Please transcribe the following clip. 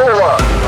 Готово!